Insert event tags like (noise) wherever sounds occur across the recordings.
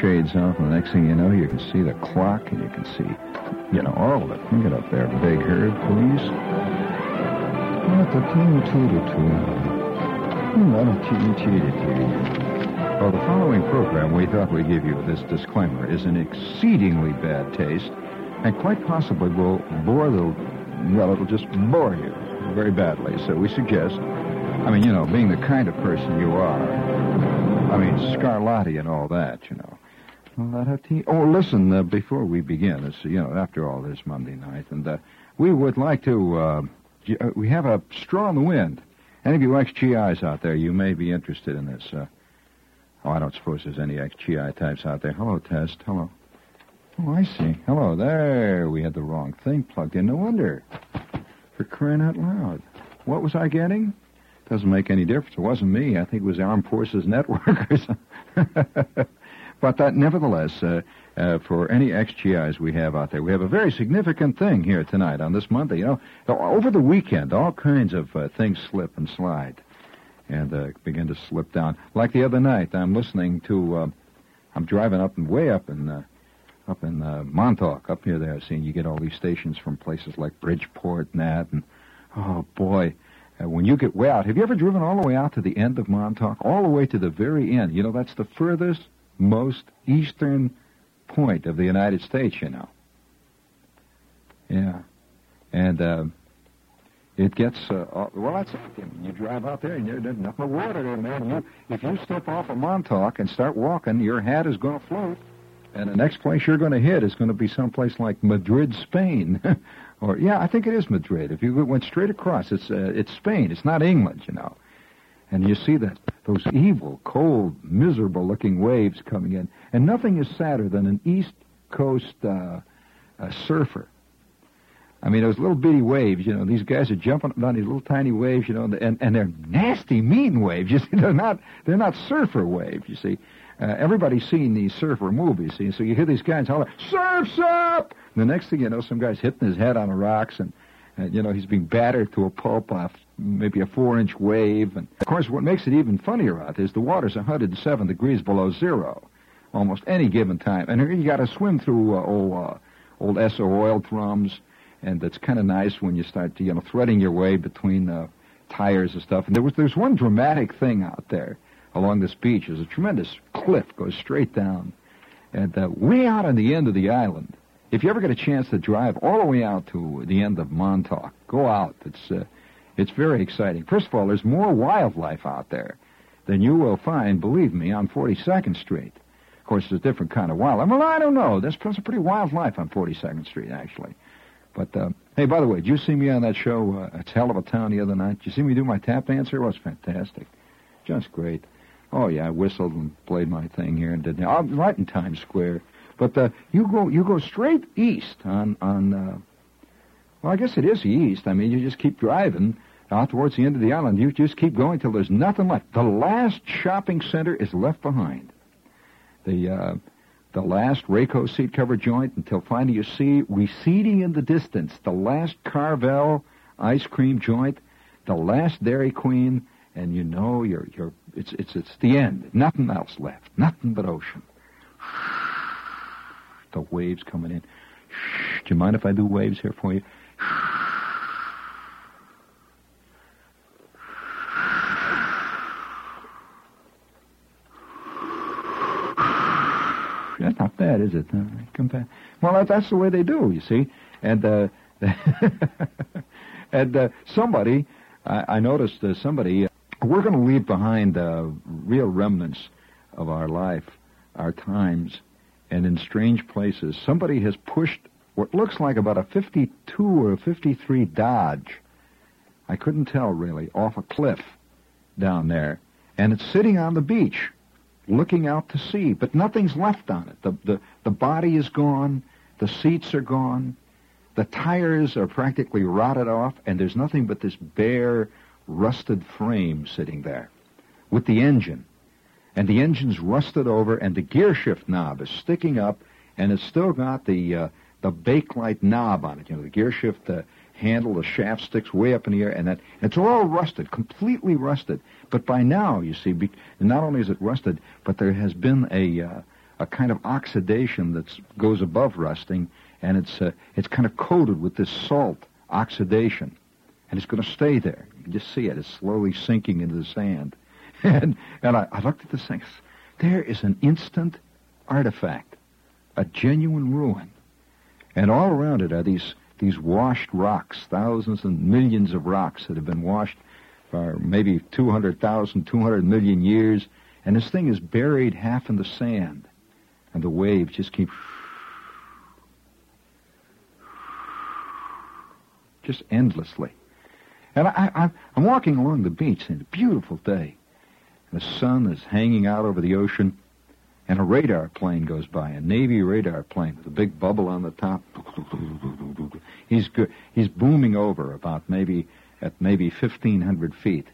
shades off, and the next thing you know, you can see the clock, and you can see, you know, all of it. Get up there, big herd, please. Hmm, well, the following program we thought we'd give you this disclaimer is an exceedingly bad taste and quite possibly will bore the, well, it'll just bore you very badly. So we suggest, I mean, you know, being the kind of person you are, I mean, Scarlatti and all that, you know. Oh, listen, uh, before we begin, it's, you know, after all this Monday night, and uh, we would like to, uh, uh we have a strong wind. Any of you ex-GIs out there, you may be interested in this. Uh, Oh, I don't suppose there's any ex-GI types out there. Hello, Test. Hello. Oh, I see. Hello. There. We had the wrong thing plugged in. No wonder. For crying out loud. What was I getting? Doesn't make any difference. It wasn't me. I think it was the Armed Forces Network or something. (laughs) but that, nevertheless, uh, uh, for any ex-GIs we have out there, we have a very significant thing here tonight on this Monday. You know, over the weekend, all kinds of uh, things slip and slide and uh, begin to slip down. Like the other night, I'm listening to. Uh, I'm driving up and way up in uh, up in uh, Montauk, up near there. Seeing you get all these stations from places like Bridgeport and that, and oh boy. Uh, when you get way out, have you ever driven all the way out to the end of Montauk? All the way to the very end. You know, that's the furthest, most eastern point of the United States, you know. Yeah. And uh, it gets uh, well. That's it. You drive out there, and there's nothing but water there, man. You, if you step off of Montauk and start walking, your hat is going to float, and the next place you're going to hit is going to be someplace like Madrid, Spain, (laughs) or yeah, I think it is Madrid. If you went straight across, it's uh, it's Spain. It's not England, you know. And you see that those evil, cold, miserable-looking waves coming in, and nothing is sadder than an East Coast uh, surfer I mean, those little bitty waves, you know, these guys are jumping on these little tiny waves, you know, and, and they're nasty, mean waves. (laughs) You see, they're not, they're not surfer waves, you see. Uh, everybody's seen these surfer movies, see, so you hear these guys holler, surf's up! And the next thing you know, some guy's hitting his head on the rocks, and, And, you know, he's being battered to a pulp off maybe a four-inch wave. And, of course, what makes it even funnier out is the water's 107 degrees below zero almost any given time. And you got to swim through uh, old, uh, old Esso oil drums, and it's kind of nice when you start, to, you know, threading your way between uh, tires and stuff. And there was there's one dramatic thing out there along this beach. There's a tremendous cliff goes straight down, and uh, way out on the end of the island. If you ever get a chance to drive all the way out to the end of Montauk, go out. It's uh, it's very exciting. First of all, there's more wildlife out there than you will find, believe me, on 42nd Street. Of course, it's a different kind of wildlife. Well, I don't know. There's some pretty wild life on 42nd Street, actually. But uh, hey, by the way, did you see me on that show? Uh, it's Hell of a Town the other night. Did you see me do my tap dancer? It was fantastic, just great. Oh yeah, I whistled and played my thing here and did. I'm right in Times Square. But uh, you go you go straight east on on. Uh, well, I guess it is east. I mean, you just keep driving out towards the end of the island. You just keep going till there's nothing left. The last shopping center is left behind. The uh, the last Rayco seat cover joint until finally you see receding in the distance the last Carvel ice cream joint, the last Dairy Queen, and you know you're you're it's it's it's the end. Nothing else left. Nothing but ocean. The waves coming in. Do you mind if I do waves here for you? That's not bad, is it? Well, that's the way they do, you see. And uh, (laughs) and uh, somebody, I, I noticed uh, somebody. Uh, we're going to leave behind uh, real remnants of our life, our times, and in strange places. Somebody has pushed what looks like about a 52 or a 53 Dodge. I couldn't tell really, off a cliff down there, and it's sitting on the beach looking out to sea, but nothing's left on it. The, the, the body is gone, the seats are gone, the tires are practically rotted off, and there's nothing but this bare, rusted frame sitting there with the engine. And the engine's rusted over, and the gear shift knob is sticking up, and it's still got the uh, the Bakelite knob on it. You know, the gear shift uh, handle, the shaft sticks way up in the air, and that it's all rusted, completely rusted. But by now, you see, be, not only is it rusted, but there has been a uh, a kind of oxidation that goes above rusting, and it's uh, it's kind of coated with this salt oxidation, and it's going to stay there. You can just see it; it's slowly sinking into the sand. (laughs) and and I, I looked at this thing. There is an instant artifact, a genuine ruin, and all around it are these these washed rocks, thousands and millions of rocks that have been washed for maybe 200,000, 200 million years, and this thing is buried half in the sand, and the waves just keep just endlessly. And I, I'm walking along the beach, and it's a beautiful day. And the sun is hanging out over the ocean, and a radar plane goes by, a Navy radar plane with a big bubble on the top. (laughs) He's he's booming over about maybe at maybe 1,500 feet.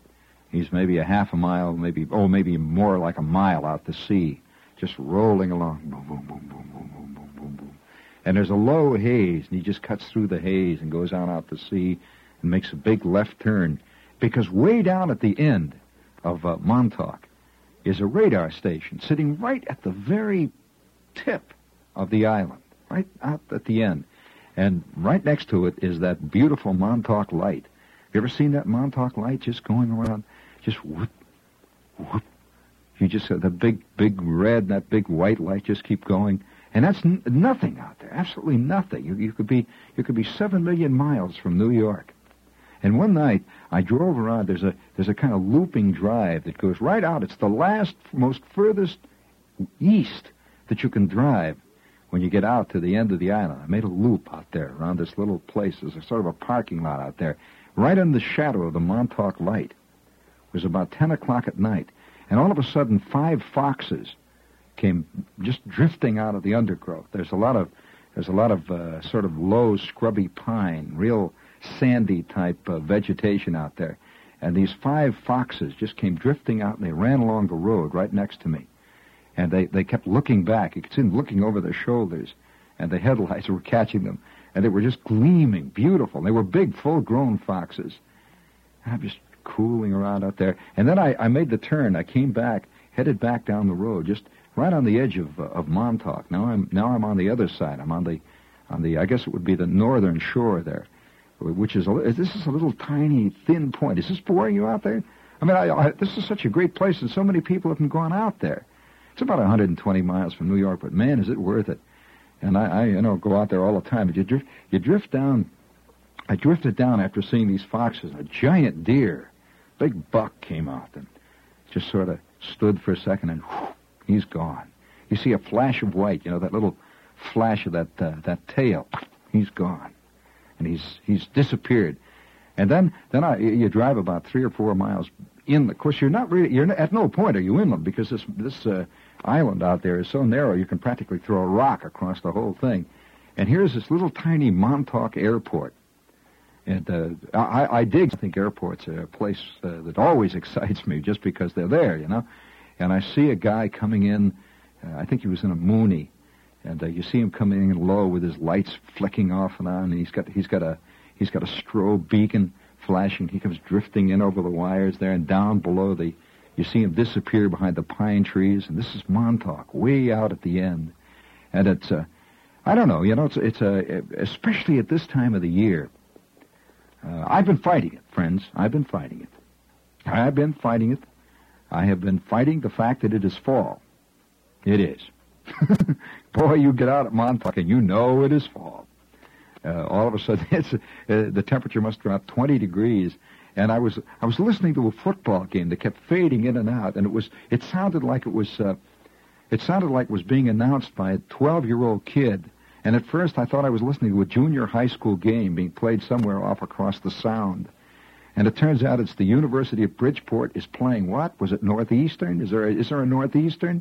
He's maybe a half a mile, maybe oh maybe more like a mile out to sea, just rolling along. Boom, boom, boom, boom, boom, boom, boom, boom, boom. And there's a low haze, and he just cuts through the haze and goes on out to sea and makes a big left turn, because way down at the end of uh, Montauk is a radar station sitting right at the very tip of the island, right out at the end. And right next to it is that beautiful Montauk light. You ever seen that Montauk light just going around? Just whoop, whoop. You just, uh, the big, big red, that big white light just keep going. And that's n- nothing out there. Absolutely nothing. You, you could be, you could be seven million miles from New York. And one night I drove around. There's a there's a kind of looping drive that goes right out. It's the last, most furthest east that you can drive when you get out to the end of the island. I made a loop out there around this little place. There's a sort of a parking lot out there, right in the shadow of the Montauk Light. It was about ten o'clock at night, and all of a sudden, five foxes came just drifting out of the undergrowth. There's a lot of there's a lot of uh, sort of low, scrubby pine, real sandy type uh, vegetation out there. And these five foxes just came drifting out and they ran along the road right next to me. And they, they kept looking back. You could see them looking over their shoulders. And the (laughs) headlights were catching them. and they were just gleaming, beautiful. And They were big, full-grown foxes. And I'm just cooling around out there, and then I, I made the turn. I came back, headed back down the road, just right on the edge of uh, of Montauk. Now I'm now I'm on the other side. I'm on the on the I guess it would be the northern shore there, which is a, this is a little tiny thin point. Is this boring you out there? I mean, I, I, this is such a great place, and so many people haven't gone out there. It's about 120 miles from New York, but man, is it worth it! And I, I you know, go out there all the time. But you drift, you drift down. I drifted down after seeing these foxes. A giant deer, big buck came out and just sort of stood for a second, and he's gone. You see a flash of white, you know, that little flash of that uh, that tail. He's gone, and he's he's disappeared. And then then I, you drive about three or four miles inland. Of course, you're not really you're at no point are you inland because this this uh, island out there is so narrow you can practically throw a rock across the whole thing. And here's this little tiny Montauk airport. And uh, I, I dig. I think airports are a place uh, that always (laughs) excites me just because they're there, you know. And I see a guy coming in. Uh, I think he was in a Mooney, and uh, you see him coming in low with his lights flicking off and on. And he's got he's got a he's got a strobe beacon flashing. He comes drifting in over the wires there, and down below the you see him disappear behind the pine trees. And this is Montauk, way out at the end. And it's uh, I don't know, you know, it's it's a especially at this time of the year. Uh, I've been fighting it, friends. I've been fighting it. I've been fighting it. I have been fighting the fact that it is fall. It is. (laughs) Boy, you get out at Montauk and you know it is fall. Uh, all of a sudden, (laughs) uh, the temperature must drop 20 degrees. And I was I was listening to a football game that kept fading in and out, and it was it sounded like it was uh, it sounded like it was being announced by a 12 year old kid. And at first, I thought I was listening to a junior high school game being played somewhere off across the Sound. And it turns out it's the University of Bridgeport is playing what? Was it Northeastern? Is there a, is there a Northeastern?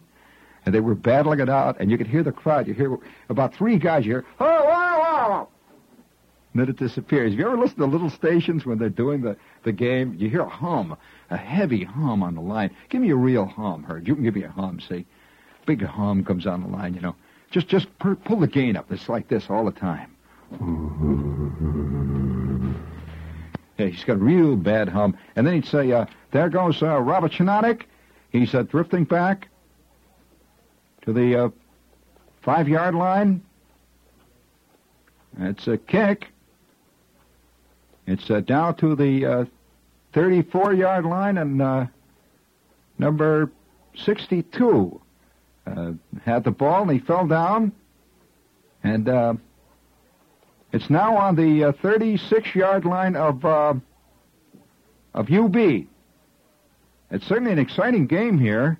And they were battling it out, and you could hear the crowd. You hear about three guys. You hear, oh, wow, wow. And then it disappears. Have you ever listened to little stations when they're doing the, the game? You hear a hum, a heavy hum on the line. Give me a real hum, Herb. You can give me a hum, see? Big hum comes on the line, you know. Just just pull the gain up. It's like this all the time. Yeah, he's got a real bad hum. And then he'd say, uh, there goes uh, Robert Chinatic. He's uh, drifting back to the uh, five-yard line. It's a kick. It's uh, down to the 34-yard uh, line and uh, number 62 uh, had the ball and he fell down. And it's now on the 36 yard line of, of UB. It's certainly an exciting game here.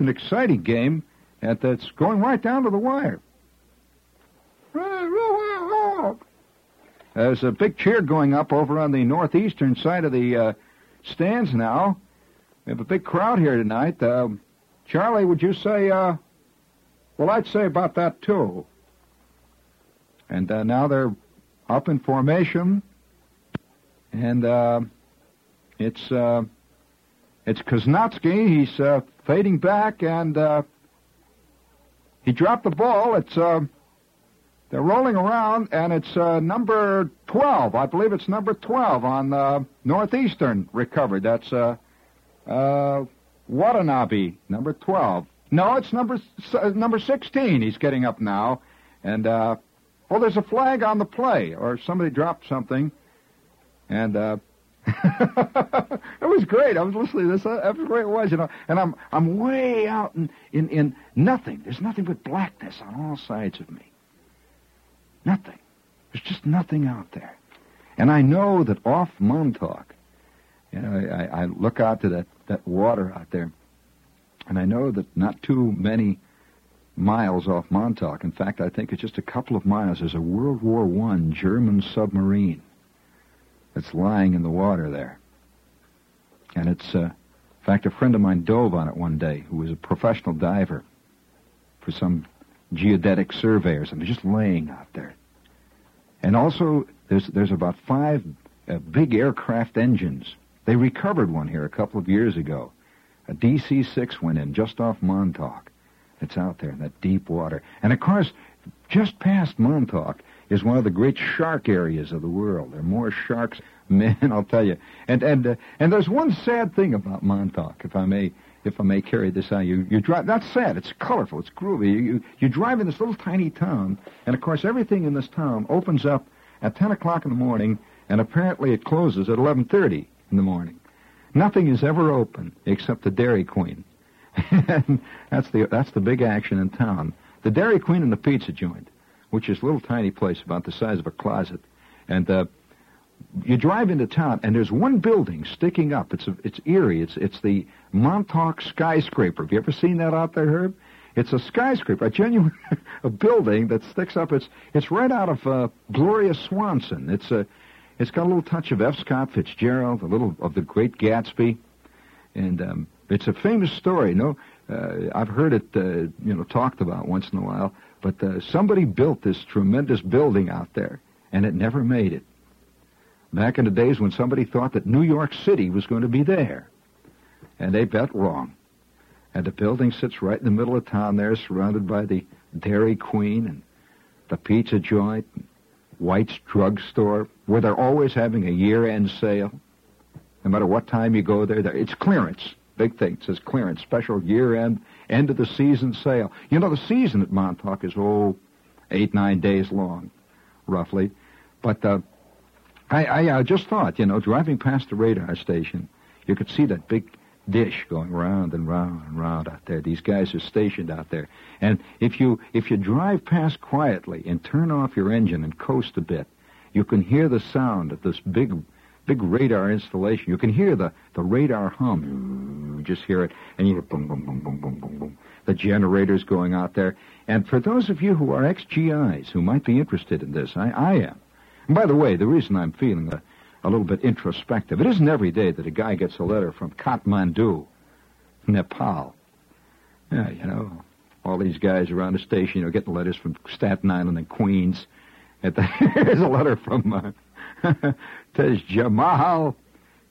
It's an exciting game, and it's going right down to the wire. There's a big cheer going up over on the northeastern side of the uh, stands now. We have a big crowd here tonight. Uh, Charlie, would you say, uh, well, I'd say about that too. And uh, now they're up in formation, and uh, it's uh, it's Koznatsky. He's uh, fading back, and uh, he dropped the ball. It's uh, they're rolling around, and it's uh, number twelve. I believe it's number twelve on uh, Northeastern recovered. That's uh, uh, Watanabe, number twelve. No, it's number uh, number sixteen. He's getting up now, and uh, Oh, there's a flag on the play, or somebody dropped something, and uh, (laughs) it was great. I was listening to this. Uh, the way it was, you know. And I'm I'm way out in, in in nothing. There's nothing but blackness on all sides of me. Nothing. There's just nothing out there. And I know that off Montauk, you know, I, I look out to that that water out there, and I know that not too many miles off Montauk. In fact, I think it's just a couple of miles. There's a World War I German submarine that's lying in the water there. And it's, uh, in fact, a friend of mine dove on it one day who was a professional diver for some geodetic survey or they're just laying out there. And also, there's, there's about five uh, big aircraft engines. They recovered one here a couple of years ago. A DC-6 went in just off Montauk. It's out there in that deep water. And of course, just past Montauk is one of the great shark areas of the world. There are more sharks, (laughs) man, I'll tell you. And and uh, and there's one sad thing about Montauk, if I may if I may carry this out. You you drive. That's sad. It's colorful. It's groovy. You, you you drive in this little tiny town, and of course everything in this town opens up at 10 o'clock in the morning, and apparently it closes at 11:30 in the morning. Nothing is ever open except the Dairy Queen. (laughs) and that's the that's the big action in town. The Dairy Queen and the pizza joint, which is a little tiny place about the size of a closet, and uh, you drive into town and there's one building sticking up. It's a, it's eerie. It's it's the Montauk skyscraper. Have you ever seen that out there, Herb? It's a skyscraper, a genuine (laughs) a building that sticks up. It's it's right out of uh, Gloria Swanson. It's a it's got a little touch of F. Scott Fitzgerald, a little of the Great Gatsby, and um, it's a famous story. No, uh, I've heard it uh, you know talked about once in a while. But uh, somebody built this tremendous building out there, and it never made it back in the days when somebody thought that New York City was going to be there. And they bet wrong. And the building sits right in the middle of town there, surrounded by the Dairy Queen and the pizza joint, and White's Drug Store, where they're always having a year-end sale. No matter what time you go there, it's clearance. Big thing. It says clearance, special year-end, end of the season sale. You know, the season at Montauk is, oh, eight, nine days long, roughly. But uh, I, I uh, just thought, you know, driving past the radar station, you could see that big dish going round and round and round out there. These guys are stationed out there. And if you if you drive past quietly and turn off your engine and coast a bit, you can hear the sound of this big big radar installation. You can hear the, the radar hum. You just hear it and you hear boom boom boom boom boom boom boom. The generators going out there. And for those of you who are ex-GIs who might be interested in this, I, I am. And by the way, the reason I'm feeling a, a little bit introspective, it isn't every day that a guy gets a letter from Kathmandu, Nepal. Yeah, you know, all these guys around the station, you know, getting letters from Staten Island and Queens. (laughs) The, here's a letter from uh, (laughs) Tej Jamal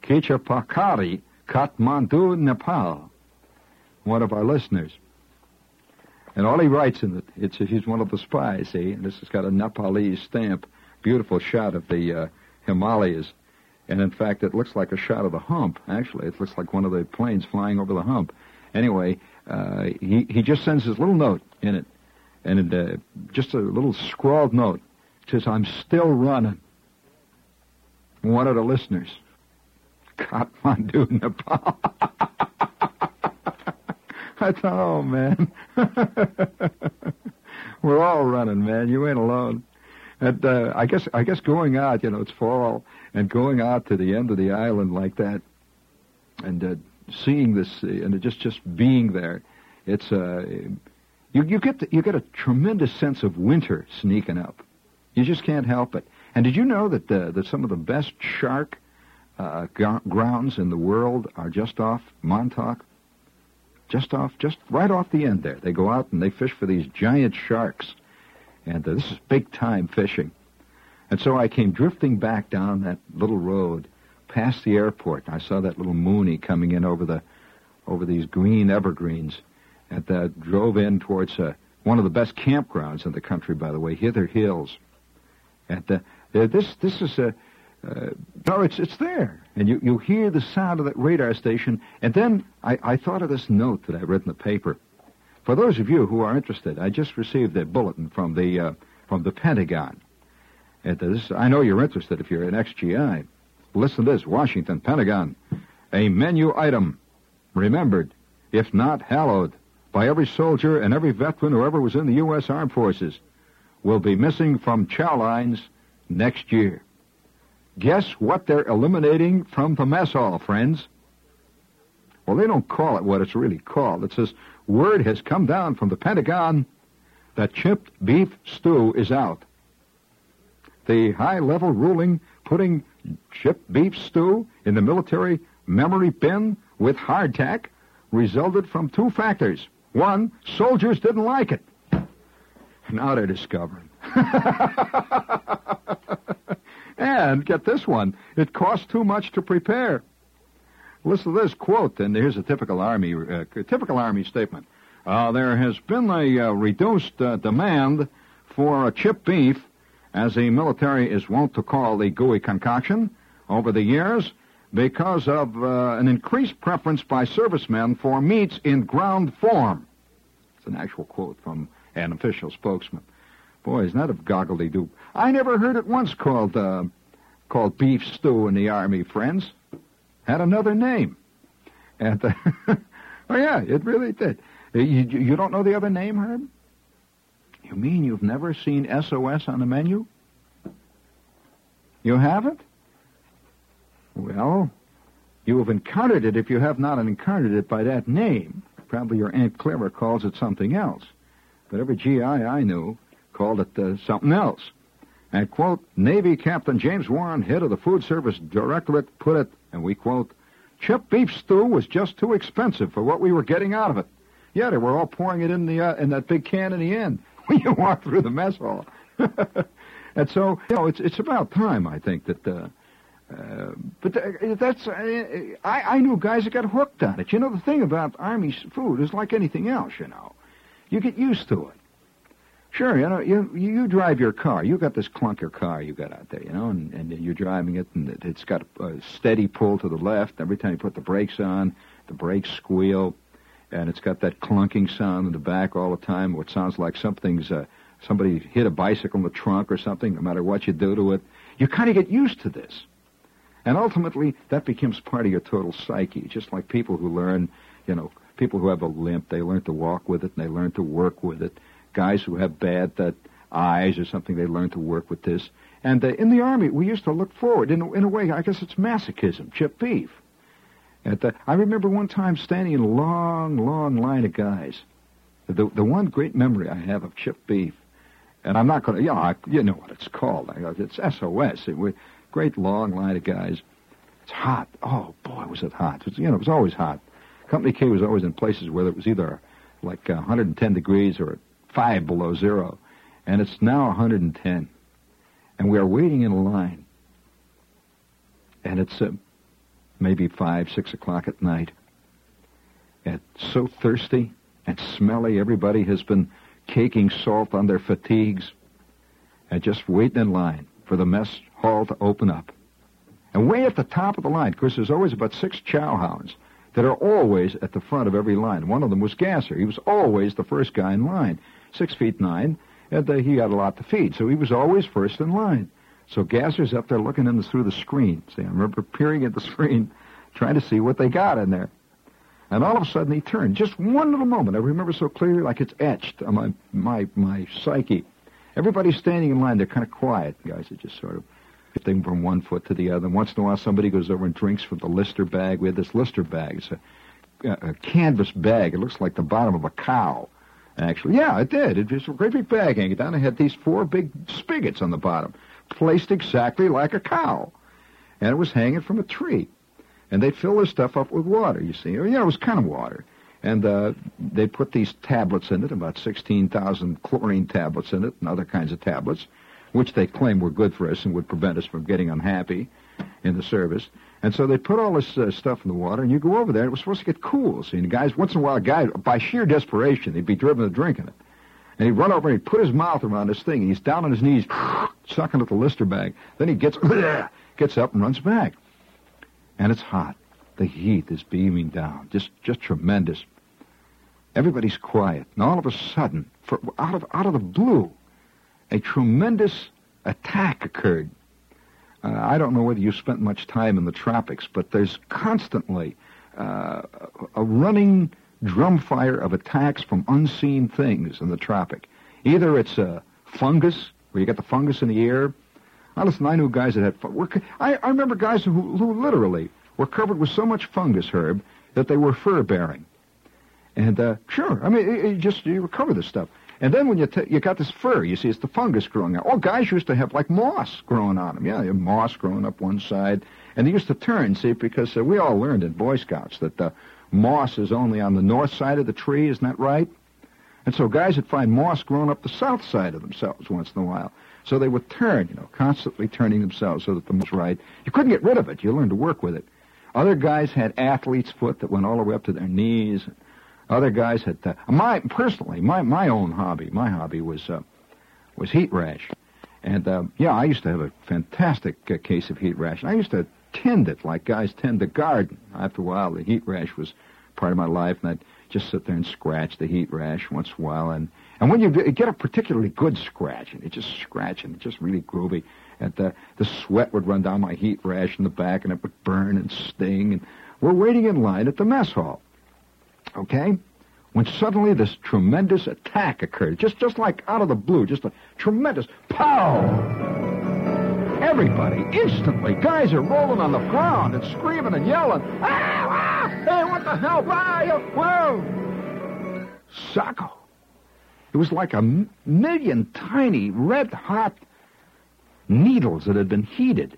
Kichapakari, Kathmandu, Nepal. One of our listeners. And all he writes in it, it's he's one of the spies, see, and this has got a Nepalese stamp beautiful shot of the uh, Himalayas. And in fact, it looks like a shot of the hump, actually. It looks like one of the planes flying over the hump. Anyway, uh, he, he just sends his little note in it. And it, uh, just a little scrawled note. It says, I'm still running. One of the listeners. Kathmandu, Nepal. I thought, oh, man. (laughs) We're all running, man. You ain't alone. And uh, I guess I guess going out, you know, it's fall, and going out to the end of the island like that, and uh, seeing this, and just just being there, it's uh, you you get the, you get a tremendous sense of winter sneaking up. You just can't help it. And did you know that uh, that some of the best shark uh, grounds in the world are just off Montauk? Just off, just right off the end there. They go out and they fish for these giant sharks and uh, this is big time fishing. And so I came drifting back down that little road past the airport. I saw that little Mooney coming in over the over these green evergreens, and uh, drove in towards uh, one of the best campgrounds in the country, by the way, Hither Hills. And uh, this this is a uh, no, it's it's there, and you you hear the sound of that radar station. And then I, I thought of this note that I read in the paper. For those of you who are interested, I just received a bulletin from the uh, from the Pentagon. This, I know you're interested if you're an ex-GI. Listen to this, Washington Pentagon. A menu item, remembered, if not hallowed, by every soldier and every veteran who ever was in the U.S. Armed Forces, will be missing from chow lines next year. Guess what they're eliminating from the mess hall, friends? Well, they don't call it what it's really called. It says word has come down from the Pentagon that chipped beef stew is out. The high-level ruling putting chipped beef stew in the military memory bin with hardtack resulted from two factors. One, soldiers didn't like it. Now they're discovering. (laughs) and get this one, it costs too much to prepare. Listen to this quote, and here's a typical Army, uh, typical Army statement. Uh, there has been a uh, reduced uh, demand for chip beef, as the military is wont to call the gooey concoction, over the years because of uh, an increased preference by servicemen for meats in ground form. It's an actual quote from an official spokesman. Boy, isn't that a goggledy-doop. I never heard it once called, uh, called beef stew in the Army, friends. Had another name. And, uh, (laughs) oh, yeah, it really did. You, you don't know the other name, Herb? You mean you've never seen SOS on the menu? You haven't? Well, you have encountered it if you have not encountered it by that name. Probably your Aunt Clara calls it something else. But every GI I knew called it uh, something else. And, quote, Navy Captain James Warren, head of the Food Service Directorate, put it, and we quote, chip beef stew was just too expensive for what we were getting out of it. Yeah, they were all pouring it in the uh, in that big can in the end when (laughs) you walk through the mess hall. (laughs) and so, you know, it's it's about time, I think, that uh, uh, but that's uh, I, I knew guys that got hooked on it. You know, the thing about Army food is like anything else. You know, you get used to it. Sure, you know, you you drive your car. You got this clunker car you got out there, you know, and, and you're driving it, and it's got a steady pull to the left. Every time you put the brakes on, the brakes squeal, and it's got that clunking sound in the back all the time. What sounds like something's uh, somebody hit a bicycle in the trunk or something. No matter what you do to it, you kind of get used to this. And ultimately, that becomes part of your total psyche, just like people who learn, you know, people who have a limp, they learn to walk with it and they learn to work with it. Guys who have bad that eyes or something, they learn to work with this. And uh, in the Army, we used to look forward. In a, in a way, I guess it's masochism, chip beef. At the, uh, I remember one time standing in a long, long line of guys. The, the one great memory I have of chip beef, and I'm not going to, you know, I, you know what it's called. Uh, it's SOS. It, we, Great long line of guys. It's hot. Oh, boy, was it hot. You know, it was always hot. Company K was always in places where it was either like 110 degrees or 5 below zero. And it's now 110. And we are waiting in a line. And it's uh, maybe 5, 6 o'clock at night. And so thirsty and smelly. Everybody has been caking salt on their fatigues and just waiting in line for the mess hall to open up. And way at the top of the line, of course, there's always about six chow hounds that are always at the front of every line. One of them was Gasser. He was always the first guy in line. Six feet nine, and uh, he had a lot to feed, so he was always first in line. So Gasser's up there looking in the, through the screen. See, I remember peering at the screen, (laughs) trying to see what they got in there. And all of a sudden he turned. Just one little moment. I remember so clearly, like it's etched on my my my psyche. Everybody's standing in line. They're kind of quiet. The Guys are just sort of thing from one foot to the other. Once in a while, somebody goes over and drinks from the Lister bag. We had this Lister bag. It's a, a canvas bag. It looks like the bottom of a cow. Actually, yeah, it did. It was a great big bag hanging down. It had these four big spigots on the bottom, placed exactly like a cow, and it was hanging from a tree. And they'd fill this stuff up with water. You see, or yeah, it was kind of water. And uh, they put these tablets in it, about 16,000 chlorine tablets in it, and other kinds of tablets which they claim were good for us and would prevent us from getting unhappy in the service. And so they put all this uh, stuff in the water, and you go over there. and It was supposed to get cool. See, and the guys, once in a while, a guy, by sheer desperation, he'd be driven to drinking it. And he'd run over and he'd put his mouth around this thing, and he's down on his knees, (sniffs) sucking at the Lister bag. Then he gets, (sniffs) gets up and runs back. And it's hot. The heat is beaming down. Just, just tremendous. Everybody's quiet. And all of a sudden, for, out of, out of the blue, a tremendous attack occurred. Uh, I don't know whether you spent much time in the tropics, but there's constantly uh, a running drumfire of attacks from unseen things in the tropic. Either it's a fungus, where you get the fungus in the air. Listen, I knew guys that had. Were, I, I remember guys who, who literally were covered with so much fungus, Herb, that they were fur bearing. And uh, sure, I mean, it, it just you recover this stuff. And then when you t- you got this fur, you see it's the fungus growing out. Oh, guys used to have like moss growing on them. Yeah, moss growing up one side, and they used to turn. See, because uh, we all learned in Boy Scouts that the moss is only on the north side of the tree. Isn't that right? And so guys would find moss growing up the south side of themselves once in a while. So they would turn, you know, constantly turning themselves so that the moss was right. You couldn't get rid of it. You learned to work with it. Other guys had athlete's foot that went all the way up to their knees. Other guys had uh, my personally my my own hobby. My hobby was uh, was heat rash. And um, yeah, I used to have a fantastic uh, case of heat rash. I used to tend it like guys tend the garden. After a while, the heat rash was part of my life, and I'd just sit there and scratch the heat rash once in a while. And and when you get a particularly good scratch, and it just scratch and it's just really groovy, and the the sweat would run down my heat rash in the back, and it would burn and sting. And we're waiting in line at the mess hall. Okay, when suddenly this tremendous attack occurred, just just like out of the blue, just a tremendous pow. Everybody, instantly, guys are rolling on the ground and screaming and yelling. Ah, ah, hey, what the hell? Why, ah, whoa! Sacco. It was like a million tiny red-hot needles that had been heated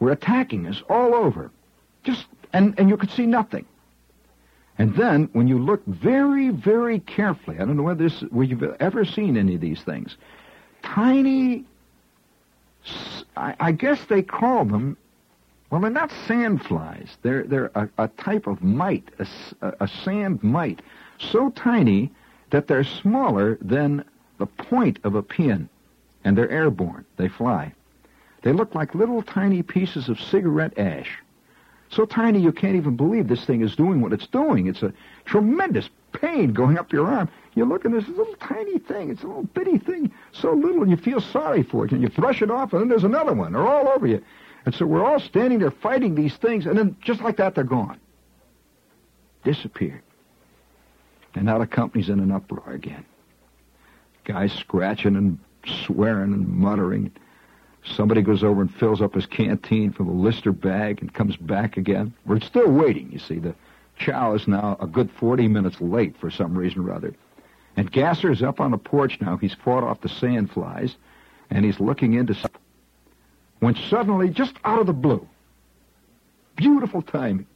were attacking us all over. Just and, and you could see nothing. And then, when you look very, very carefully, I don't know whether, this, whether you've ever seen any of these things, tiny, I, I guess they call them, well, they're not sand flies. They're, they're a, a type of mite, a, a sand mite, so tiny that they're smaller than the point of a pin, and they're airborne. They fly. They look like little tiny pieces of cigarette ash. So tiny you can't even believe this thing is doing what it's doing. It's a tremendous pain going up your arm. You look at this little tiny thing. It's a little bitty thing, so little, and you feel sorry for it. And you brush it off, and then there's another one. They're all over you. And so we're all standing there fighting these things, and then just like that, they're gone. Disappeared. And now the company's in an uproar again. Guys scratching and swearing and muttering. Somebody goes over and fills up his canteen from a Lister bag and comes back again. We're still waiting, you see. The chow is now a good 40 minutes late for some reason or other. And Gasser is up on the porch now. He's fought off the sand flies, and he's looking into something. When suddenly, just out of the blue, beautiful timing,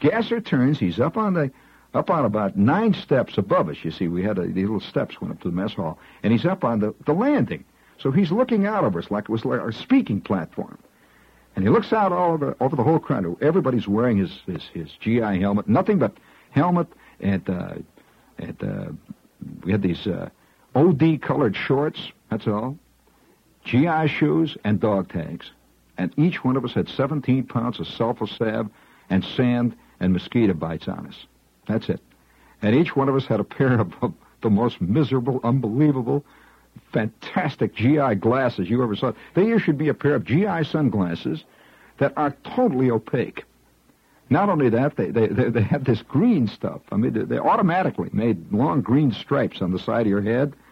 Gasser turns. He's up on the up on about nine steps above us. You see, we had a, these little steps went up to the mess hall, and he's up on the, the landing. So he's looking out over us like it was like our speaking platform. And he looks out all over, over the whole crowd. Everybody's wearing his, his, his GI helmet, nothing but helmet and, uh, and uh, we had these uh, OD colored shorts, that's all, GI shoes, and dog tags. And each one of us had 17 pounds of sulfur salve and sand and mosquito bites on us. That's it. And each one of us had a pair of (laughs) the most miserable, unbelievable, fantastic GI glasses you ever saw. They should be a pair of GI sunglasses that are totally opaque. Not only that, they, they, they, have this green stuff. I mean, they, they automatically made long green stripes on the side of your head. (laughs)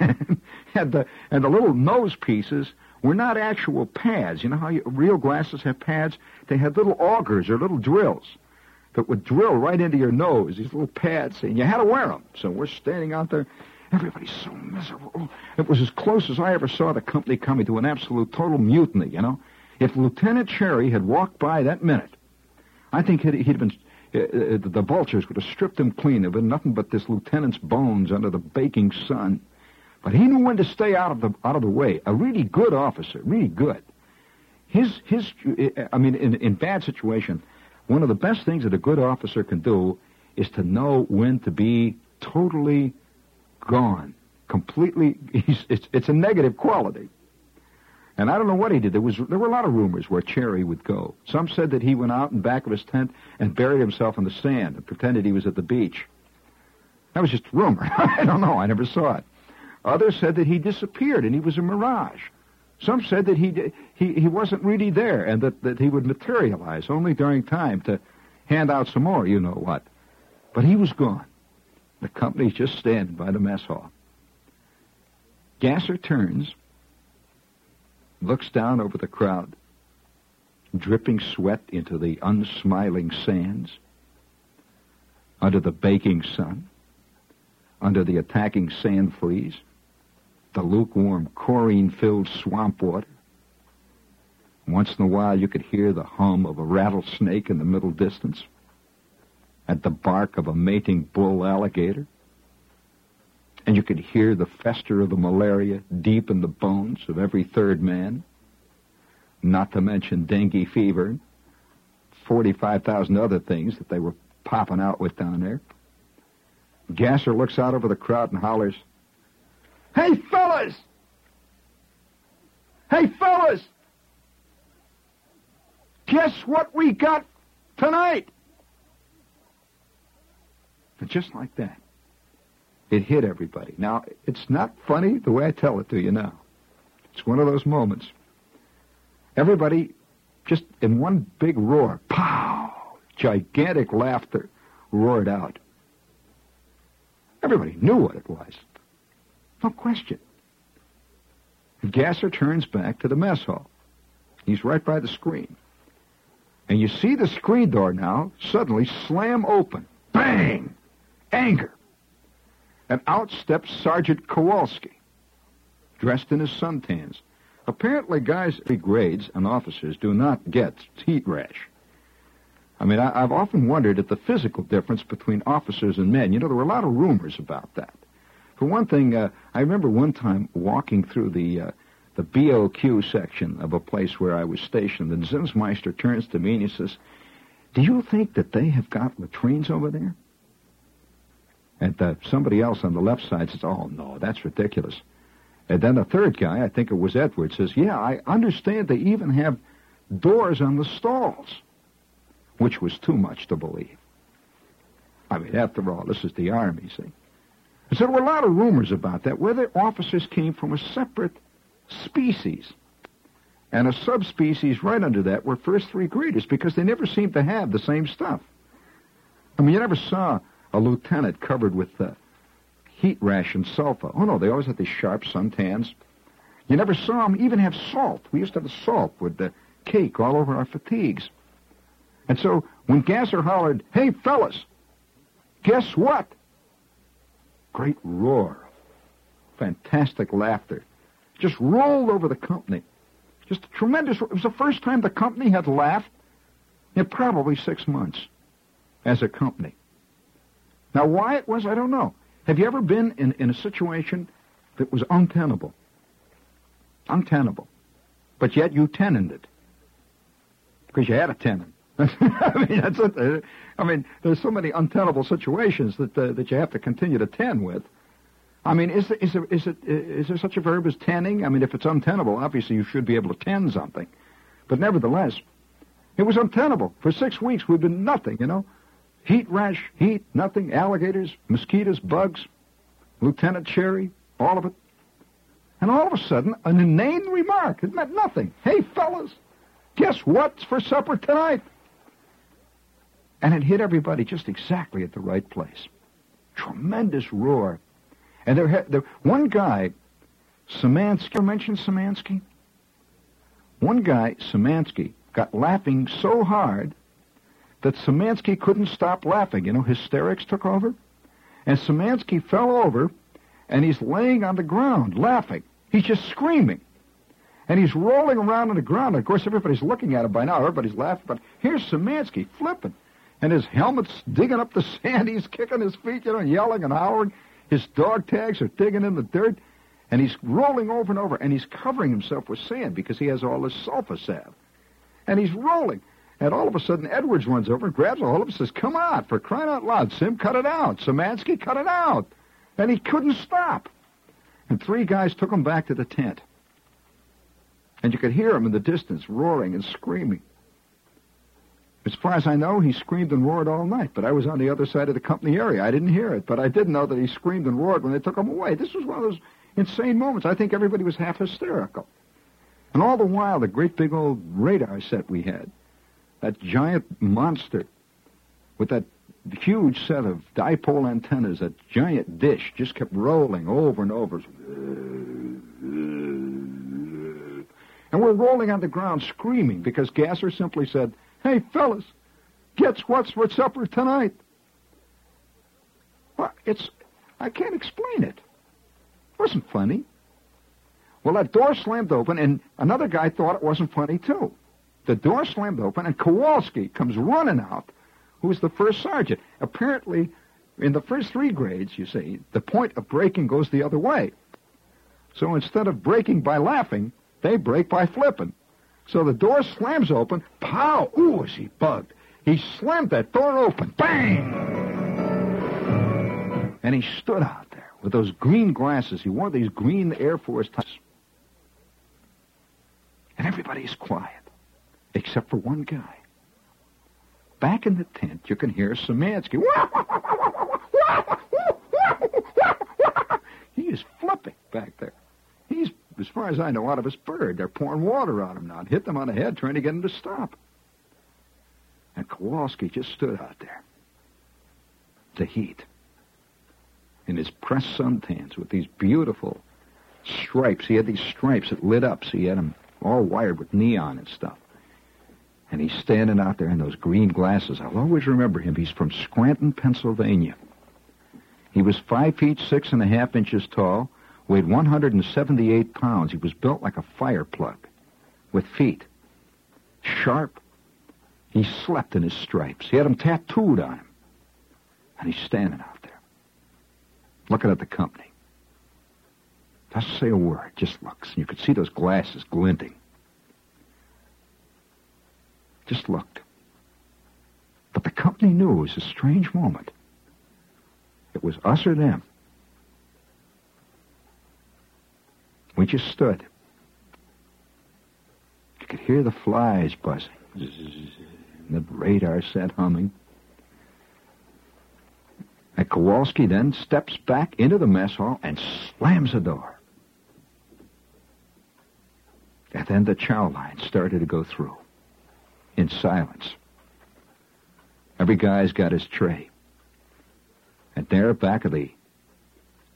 And, and, the, and the little nose pieces were not actual pads. You know how you, real glasses have pads? They had little augers or little drills that would drill right into your nose, these little pads, and you had to wear them. So we're standing out there. Everybody's so miserable. It was as close as I ever saw the company coming to an absolute total mutiny, you know. If Lieutenant Cherry had walked by that minute, I think he'd, he'd been, uh, uh, the vultures would have stripped him clean. There'd been nothing but this lieutenant's bones under the baking sun. But he knew when to stay out of the out of the way. A really good officer, really good. His his, uh, I mean, in in bad situation, one of the best things that a good officer can do is to know when to be totally gone, completely. it's it's a negative quality. And I don't know what he did. There was there were a lot of rumors where Cherry would go. Some said that he went out in back of his tent and buried himself in the sand and pretended he was at the beach. That was just rumor. (laughs) I don't know. I never saw it. Others said that he disappeared and he was a mirage. Some said that he he he wasn't really there and that, that he would materialize only during time to hand out some more, you know what. But he was gone. The company's just standing by the mess hall. Gasser turns looks down over the crowd, dripping sweat into the unsmiling sands, under the baking sun, under the attacking sand fleas, the lukewarm chlorine-filled swamp water. Once in a while you could hear the hum of a rattlesnake in the middle distance, and the bark of a mating bull alligator and you could hear the fester of the malaria deep in the bones of every third man, not to mention dengue fever, 45,000 other things that they were popping out with down there. Gasser looks out over the crowd and hollers, Hey, fellas! Hey, fellas! Guess what we got tonight? Just like that, it hit everybody. Now, it's not funny the way I tell it to you now. It's one of those moments. Everybody just in one big roar, pow! Gigantic laughter roared out. Everybody knew what it was. No question. Gasser turns back to the mess hall. He's right by the screen. And you see the screen door now suddenly slam open. Bang! Anger. And out steps Sergeant Kowalski, dressed in his suntans. Apparently, guys grades and officers do not get heat rash. I mean, I, have often wondered at the physical difference between officers and men. You know, there were a lot of rumors about that. For one thing, uh, I remember one time walking through the uh, the BOQ section of a place where I was stationed, and Zinsmeister turns to me and he says, "Do you think that they have got latrines over there?" And uh, somebody else on the left side says, "Oh no, that's ridiculous." And then the third guy, I think it was Edward, says, "Yeah, I understand they even have doors on the stalls," which was too much to believe. I mean, after all, this is the army, see. So there were a lot of rumors about that, whether officers came from a separate species. And a subspecies right under that were first three graders because they never seemed to have the same stuff. I mean, you never saw a lieutenant covered with uh, heat rash and sulfur. Oh, no, they always had these sharp suntans. You never saw them even have salt. We used to have salt with the cake all over our fatigues. And so when Gasser hollered, hey, fellas, guess what? Great roar. Fantastic laughter. Just rolled over the company. Just a tremendous. It was the first time the company had laughed in probably six months as a company. Now, why it was, I don't know. Have you ever been in, in a situation that was untenable? Untenable. But yet you tenanted it. Because you had a tenant. (laughs) I mean, that's mean, there's so many untenable situations that uh, that you have to continue to tend with. I mean, is there, is there is it is there such a verb as tending? I mean, if it's untenable, obviously you should be able to tend something, but nevertheless, it was untenable for six weeks. We've been nothing, you know, heat rash, heat, nothing, alligators, mosquitoes, bugs, Lieutenant Cherry, all of it, and all of a sudden, an inane remark. It meant nothing. Hey, fellas, guess what's for supper tonight? And it hit everybody just exactly at the right place. Tremendous roar. And there, had, there one guy, Samansky, ever mentioned Samansky? One guy, Samansky, got laughing so hard that Samansky couldn't stop laughing. You know, hysterics took over. And Samansky fell over, and he's laying on the ground laughing. He's just screaming. And he's rolling around on the ground. Of course, everybody's looking at him by now. Everybody's laughing. But here's Samansky flipping and his helmet's digging up the (laughs) sand. He's kicking his feet, you know, and yelling and howling. His dog tags are digging in the dirt, and he's rolling over and over, and he's covering himself with sand because he has all this sulfur salve. And he's rolling. And all of a sudden, Edwards runs over and grabs a hold of him and says, Come on, for crying out loud, Sim, cut it out. Samansky, cut it out. And he couldn't stop. And three guys took him back to the tent. And you could hear him in the distance roaring and screaming. As far as I know, he screamed and roared all night, but I was on the other side of the company area. I didn't hear it, but I did know that he screamed and roared when they took him away. This was one of those insane moments. I think everybody was half hysterical. And all the while, the great big old radar set we had, that giant monster with that huge set of dipole antennas, that giant dish, just kept rolling over and over. And we're rolling on the ground screaming because Gasser simply said, Hey, fellas, guess what's for supper tonight? Well, it's, I can't explain it. It wasn't funny. Well, that door slammed open, and another guy thought it wasn't funny, too. The door slammed open, and Kowalski comes running out, who's the first sergeant. Apparently, in the first three grades, you see, the point of breaking goes the other way. So instead of breaking by laughing, they break by flipping. So the door slams open. Pow! Ooh, is he bugged. He slammed that door open. Bang! And he stood out there with those green glasses. He wore these green Air Force ties. And everybody's quiet, except for one guy. Back in the tent, you can hear Szymanski. he is flipping back there. He's, as far as I know, out of his bird. They're pouring water on him now hit them on the head, trying to get him to stop. And Kowalski just stood out there. The heat. In his pressed suntans with these beautiful stripes. He had these stripes that lit up, so he had them all wired with neon and stuff. And he's standing out there in those green glasses. I'll always remember him. He's from Scranton, Pennsylvania. He was five feet six and a half inches tall, weighed 178 pounds. He was built like a fire plug, with feet. Sharp, he slept in his stripes. He had them tattooed on him. And he's standing out there, looking at the company. Doesn't say a word, just looks. And you could see those glasses glinting. Just looked. But the company knew it was a strange moment. It was us or them. We just stood. You could hear the flies buzzing the radar set humming. And Kowalski then steps back into the mess hall and slams the door. And then the chow line started to go through in silence. Every guy's got his tray. And there back of the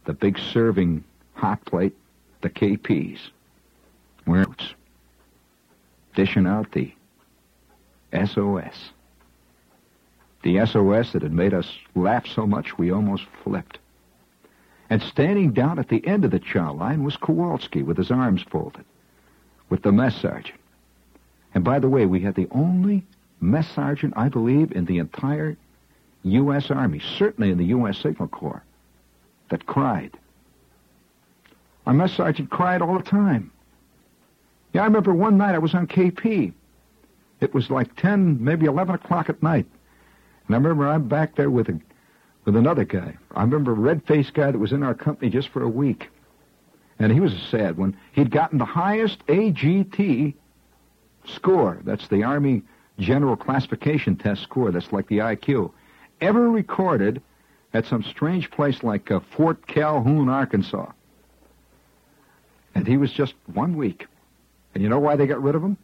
the big serving hot plate, the KPs, where it's dishing out the SOS. The SOS that had made us laugh so much we almost flipped. And standing down at the end of the chow line was Kowalski with his arms folded, with the mess sergeant. And by the way, we had the only mess sergeant, I believe, in the entire U.S. Army, certainly in the U.S. Signal Corps, that cried. Our mess sergeant cried all the time. Yeah, I remember one night I was on KP, it was like 10, maybe 11 o'clock at night. And I remember I'm back there with a, with another guy. I remember a red-faced guy that was in our company just for a week. And he was a sad one. He'd gotten the highest AGT score. That's the Army General Classification Test score. That's like the IQ. Ever recorded at some strange place like uh, Fort Calhoun, Arkansas. And he was just one week. And you know why they got rid of him?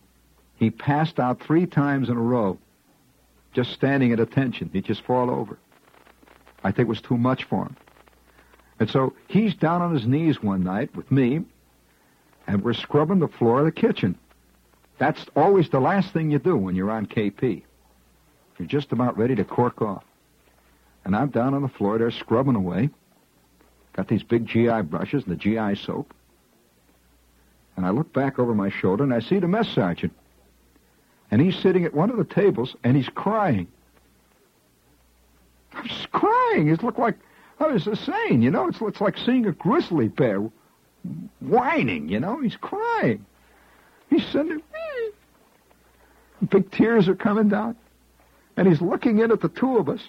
He passed out three times in a row, just standing at attention. He'd just fall over. I think it was too much for him. And so he's down on his knees one night with me, and we're scrubbing the floor of the kitchen. That's always the last thing you do when you're on KP. You're just about ready to cork off. And I'm down on the floor there scrubbing away. Got these big GI brushes and the GI soap. And I look back over my shoulder and I see the mess sergeant and he's sitting at one of the tables and he's crying. He's crying. It looked like I was insane, you know, it's it's like seeing a grizzly bear whining. You know, he's crying. He's sitting. Big tears are coming down, and he's looking in at the two of us.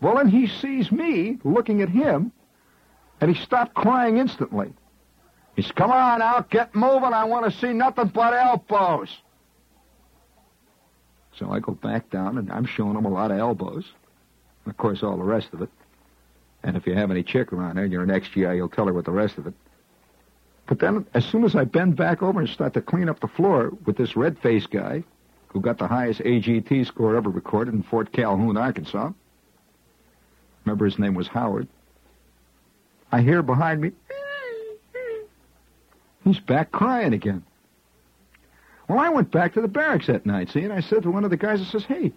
Well, then he sees me looking at him, and he stopped crying instantly. He says, come on out, get moving. I want to see nothing but elbows. So I go back down, and I'm showing him a lot of elbows. And Of course, all the rest of it. And if you have any chick around there and you're an ex-GI, you'll tell her with the rest of it. But then, as soon as I bend back over and start to clean up the floor with this red-faced guy, who got the highest AGT score ever recorded in Fort Calhoun, Arkansas, remember his name was Howard, I hear behind me, he's back crying again. Well, I went back to the barracks that night, see, and I said to one of the guys, I says, hey,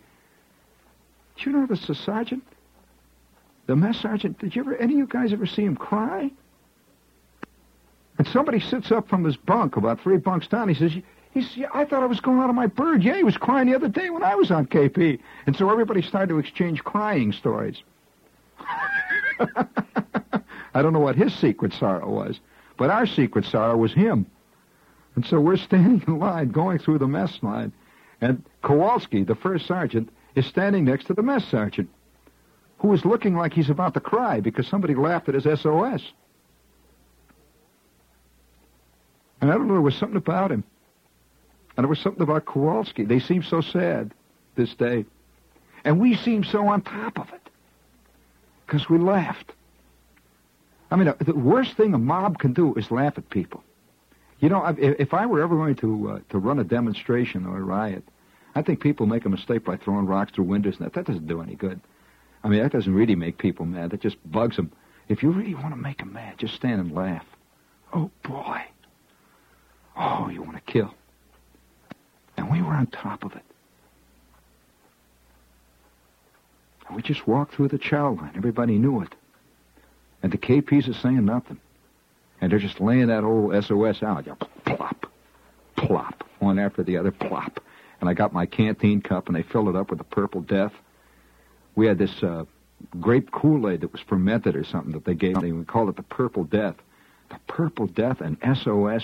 did you know this the sergeant? The mess sergeant, did you ever, any of you guys ever see him cry? And somebody sits up from his bunk about three bunks down. He says, he says, I thought I was going out of my bird. Yeah, he was crying the other day when I was on KP. And so everybody started to exchange crying stories. (laughs) I don't know what his secret sorrow was, but our secret sorrow was him. And so we're standing in line, going through the mess line, and Kowalski, the first sergeant, is standing next to the mess sergeant. who is looking like he's about to cry because somebody laughed at his SOS. And I don't know, there was something about him. And there was something about Kowalski. They seemed so sad this day. And we seemed so on top of it because we laughed. I mean, the worst thing a mob can do is laugh at people. You know, if I were ever going to uh, to run a demonstration or a riot, I think people make a mistake by throwing rocks through windows. That that doesn't do any good. I mean, that doesn't really make people mad. That just bugs them. If you really want to make them mad, just stand and laugh. Oh boy. Oh, you want to kill. And we were on top of it. And we just walked through the chow line. Everybody knew it. And the KPs are saying nothing. And they're just laying that old SOS out. You plop, plop, one after the other, plop. And I got my canteen cup and they filled it up with the purple death. We had this uh, grape Kool-Aid that was fermented or something that they gave. We called it the purple death. The purple death and SOS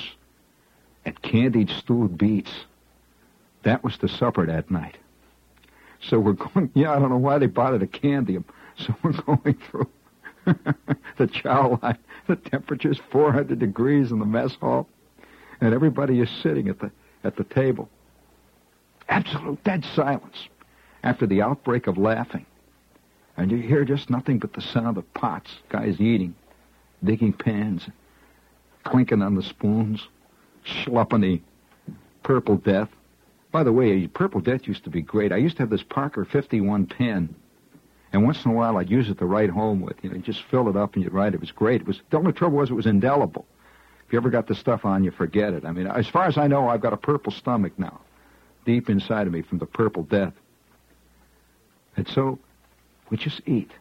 and candied stewed beets. That was the supper that night. So we're going, (laughs) yeah, I don't know why they bothered to candy them. So we're going through (laughs) the chow line. The temperature's 400 degrees in the mess hall. And everybody is sitting at the, at the table. Absolute dead silence after the outbreak of laughing. And you hear just nothing but the sound of pots, guys eating, digging pans, clinking on the spoons, schlupping the purple death. By the way, Purple Death used to be great. I used to have this Parker 51 pen, and once in a while I'd use it to write home with. You know, you just fill it up and you'd write. It was great. It was the only trouble was it was indelible. If you ever got the stuff on, you forget it. I mean, as far as I know, I've got a purple stomach now, deep inside of me from the Purple Death. And so, we just eat.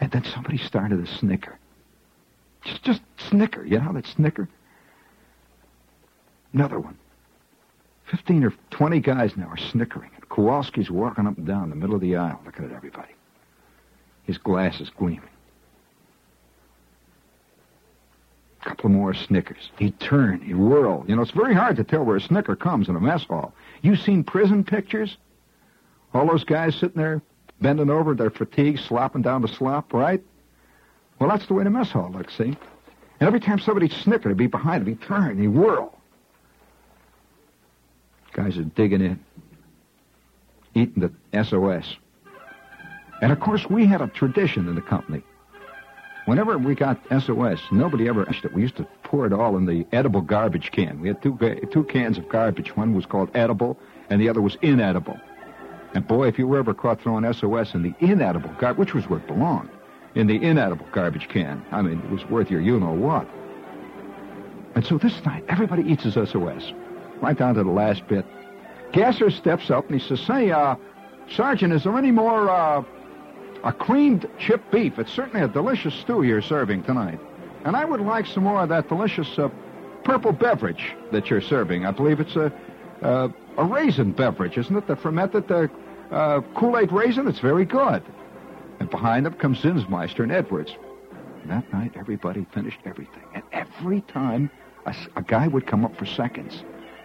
And then somebody started a snicker. Just, just snicker. You know that snicker? Another one. Fifteen or twenty guys now are snickering. And Kowalski's walking up and down the middle of the aisle looking at everybody. His glasses gleaming. A couple more snickers. He'd turn, he'd whirl. You know, it's very hard to tell where a snicker comes in a mess hall. You seen prison pictures? All those guys sitting there, bending over, their fatigue, slopping down the slop, right? Well, that's the way the mess hall looks, see? And every time somebody snickered, he'd be behind he'd turn, he'd whirl. Guys are digging in, eating the SOS. And of course, we had a tradition in the company. Whenever we got SOS, nobody ever asked it. We used to pour it all in the edible garbage can. We had two two cans of garbage. One was called edible, and the other was inedible. And boy, if you were ever caught throwing SOS in the inedible garbage, which was where it belonged, in the inedible garbage can, I mean, it was worth your you know what. And so this night, everybody eats his SOS right down to the last bit. Gasser steps up and he says, Say, uh, Sergeant, is there any more, uh, a creamed chip beef? It's certainly a delicious stew you're serving tonight. And I would like some more of that delicious, uh, purple beverage that you're serving. I believe it's a, uh, a raisin beverage, isn't it? The fermented, uh, uh, Kool-Aid raisin? It's very good. And behind them comes Zinsmeister and Edwards. That night, everybody finished everything. And every time a, a guy would come up for seconds,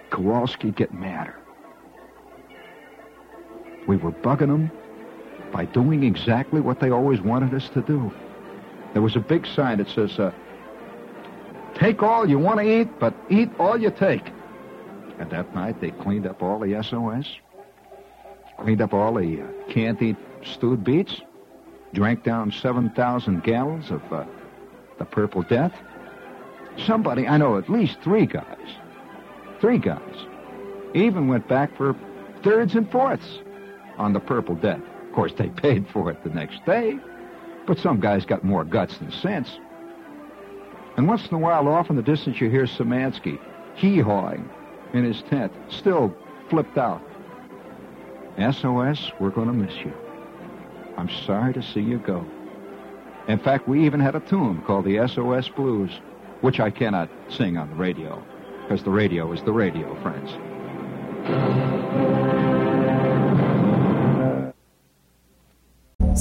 Kowalski would get madder. We were bugging them by doing exactly what they always wanted us to do. There was a big sign that says, uh, take all you want to eat, but eat all you take. And that night they cleaned up all the SOS, cleaned up all the uh, can't-eat stewed beets, drank down 7,000 gallons of uh, the Purple Death. Somebody, I know at least three guys, Three guys. Even went back for thirds and fourths on the Purple Death. Of course, they (laughs) paid for it the next day, but some guys got more guts than sense. And once in a while, off in the distance, you hear Szymanski hee-hawing in his tent, still flipped out. SOS, we're going to miss you. I'm sorry to see you go. In fact, we even had a tune called the SOS Blues, which I cannot sing on the radio because the radio is the radio, friends.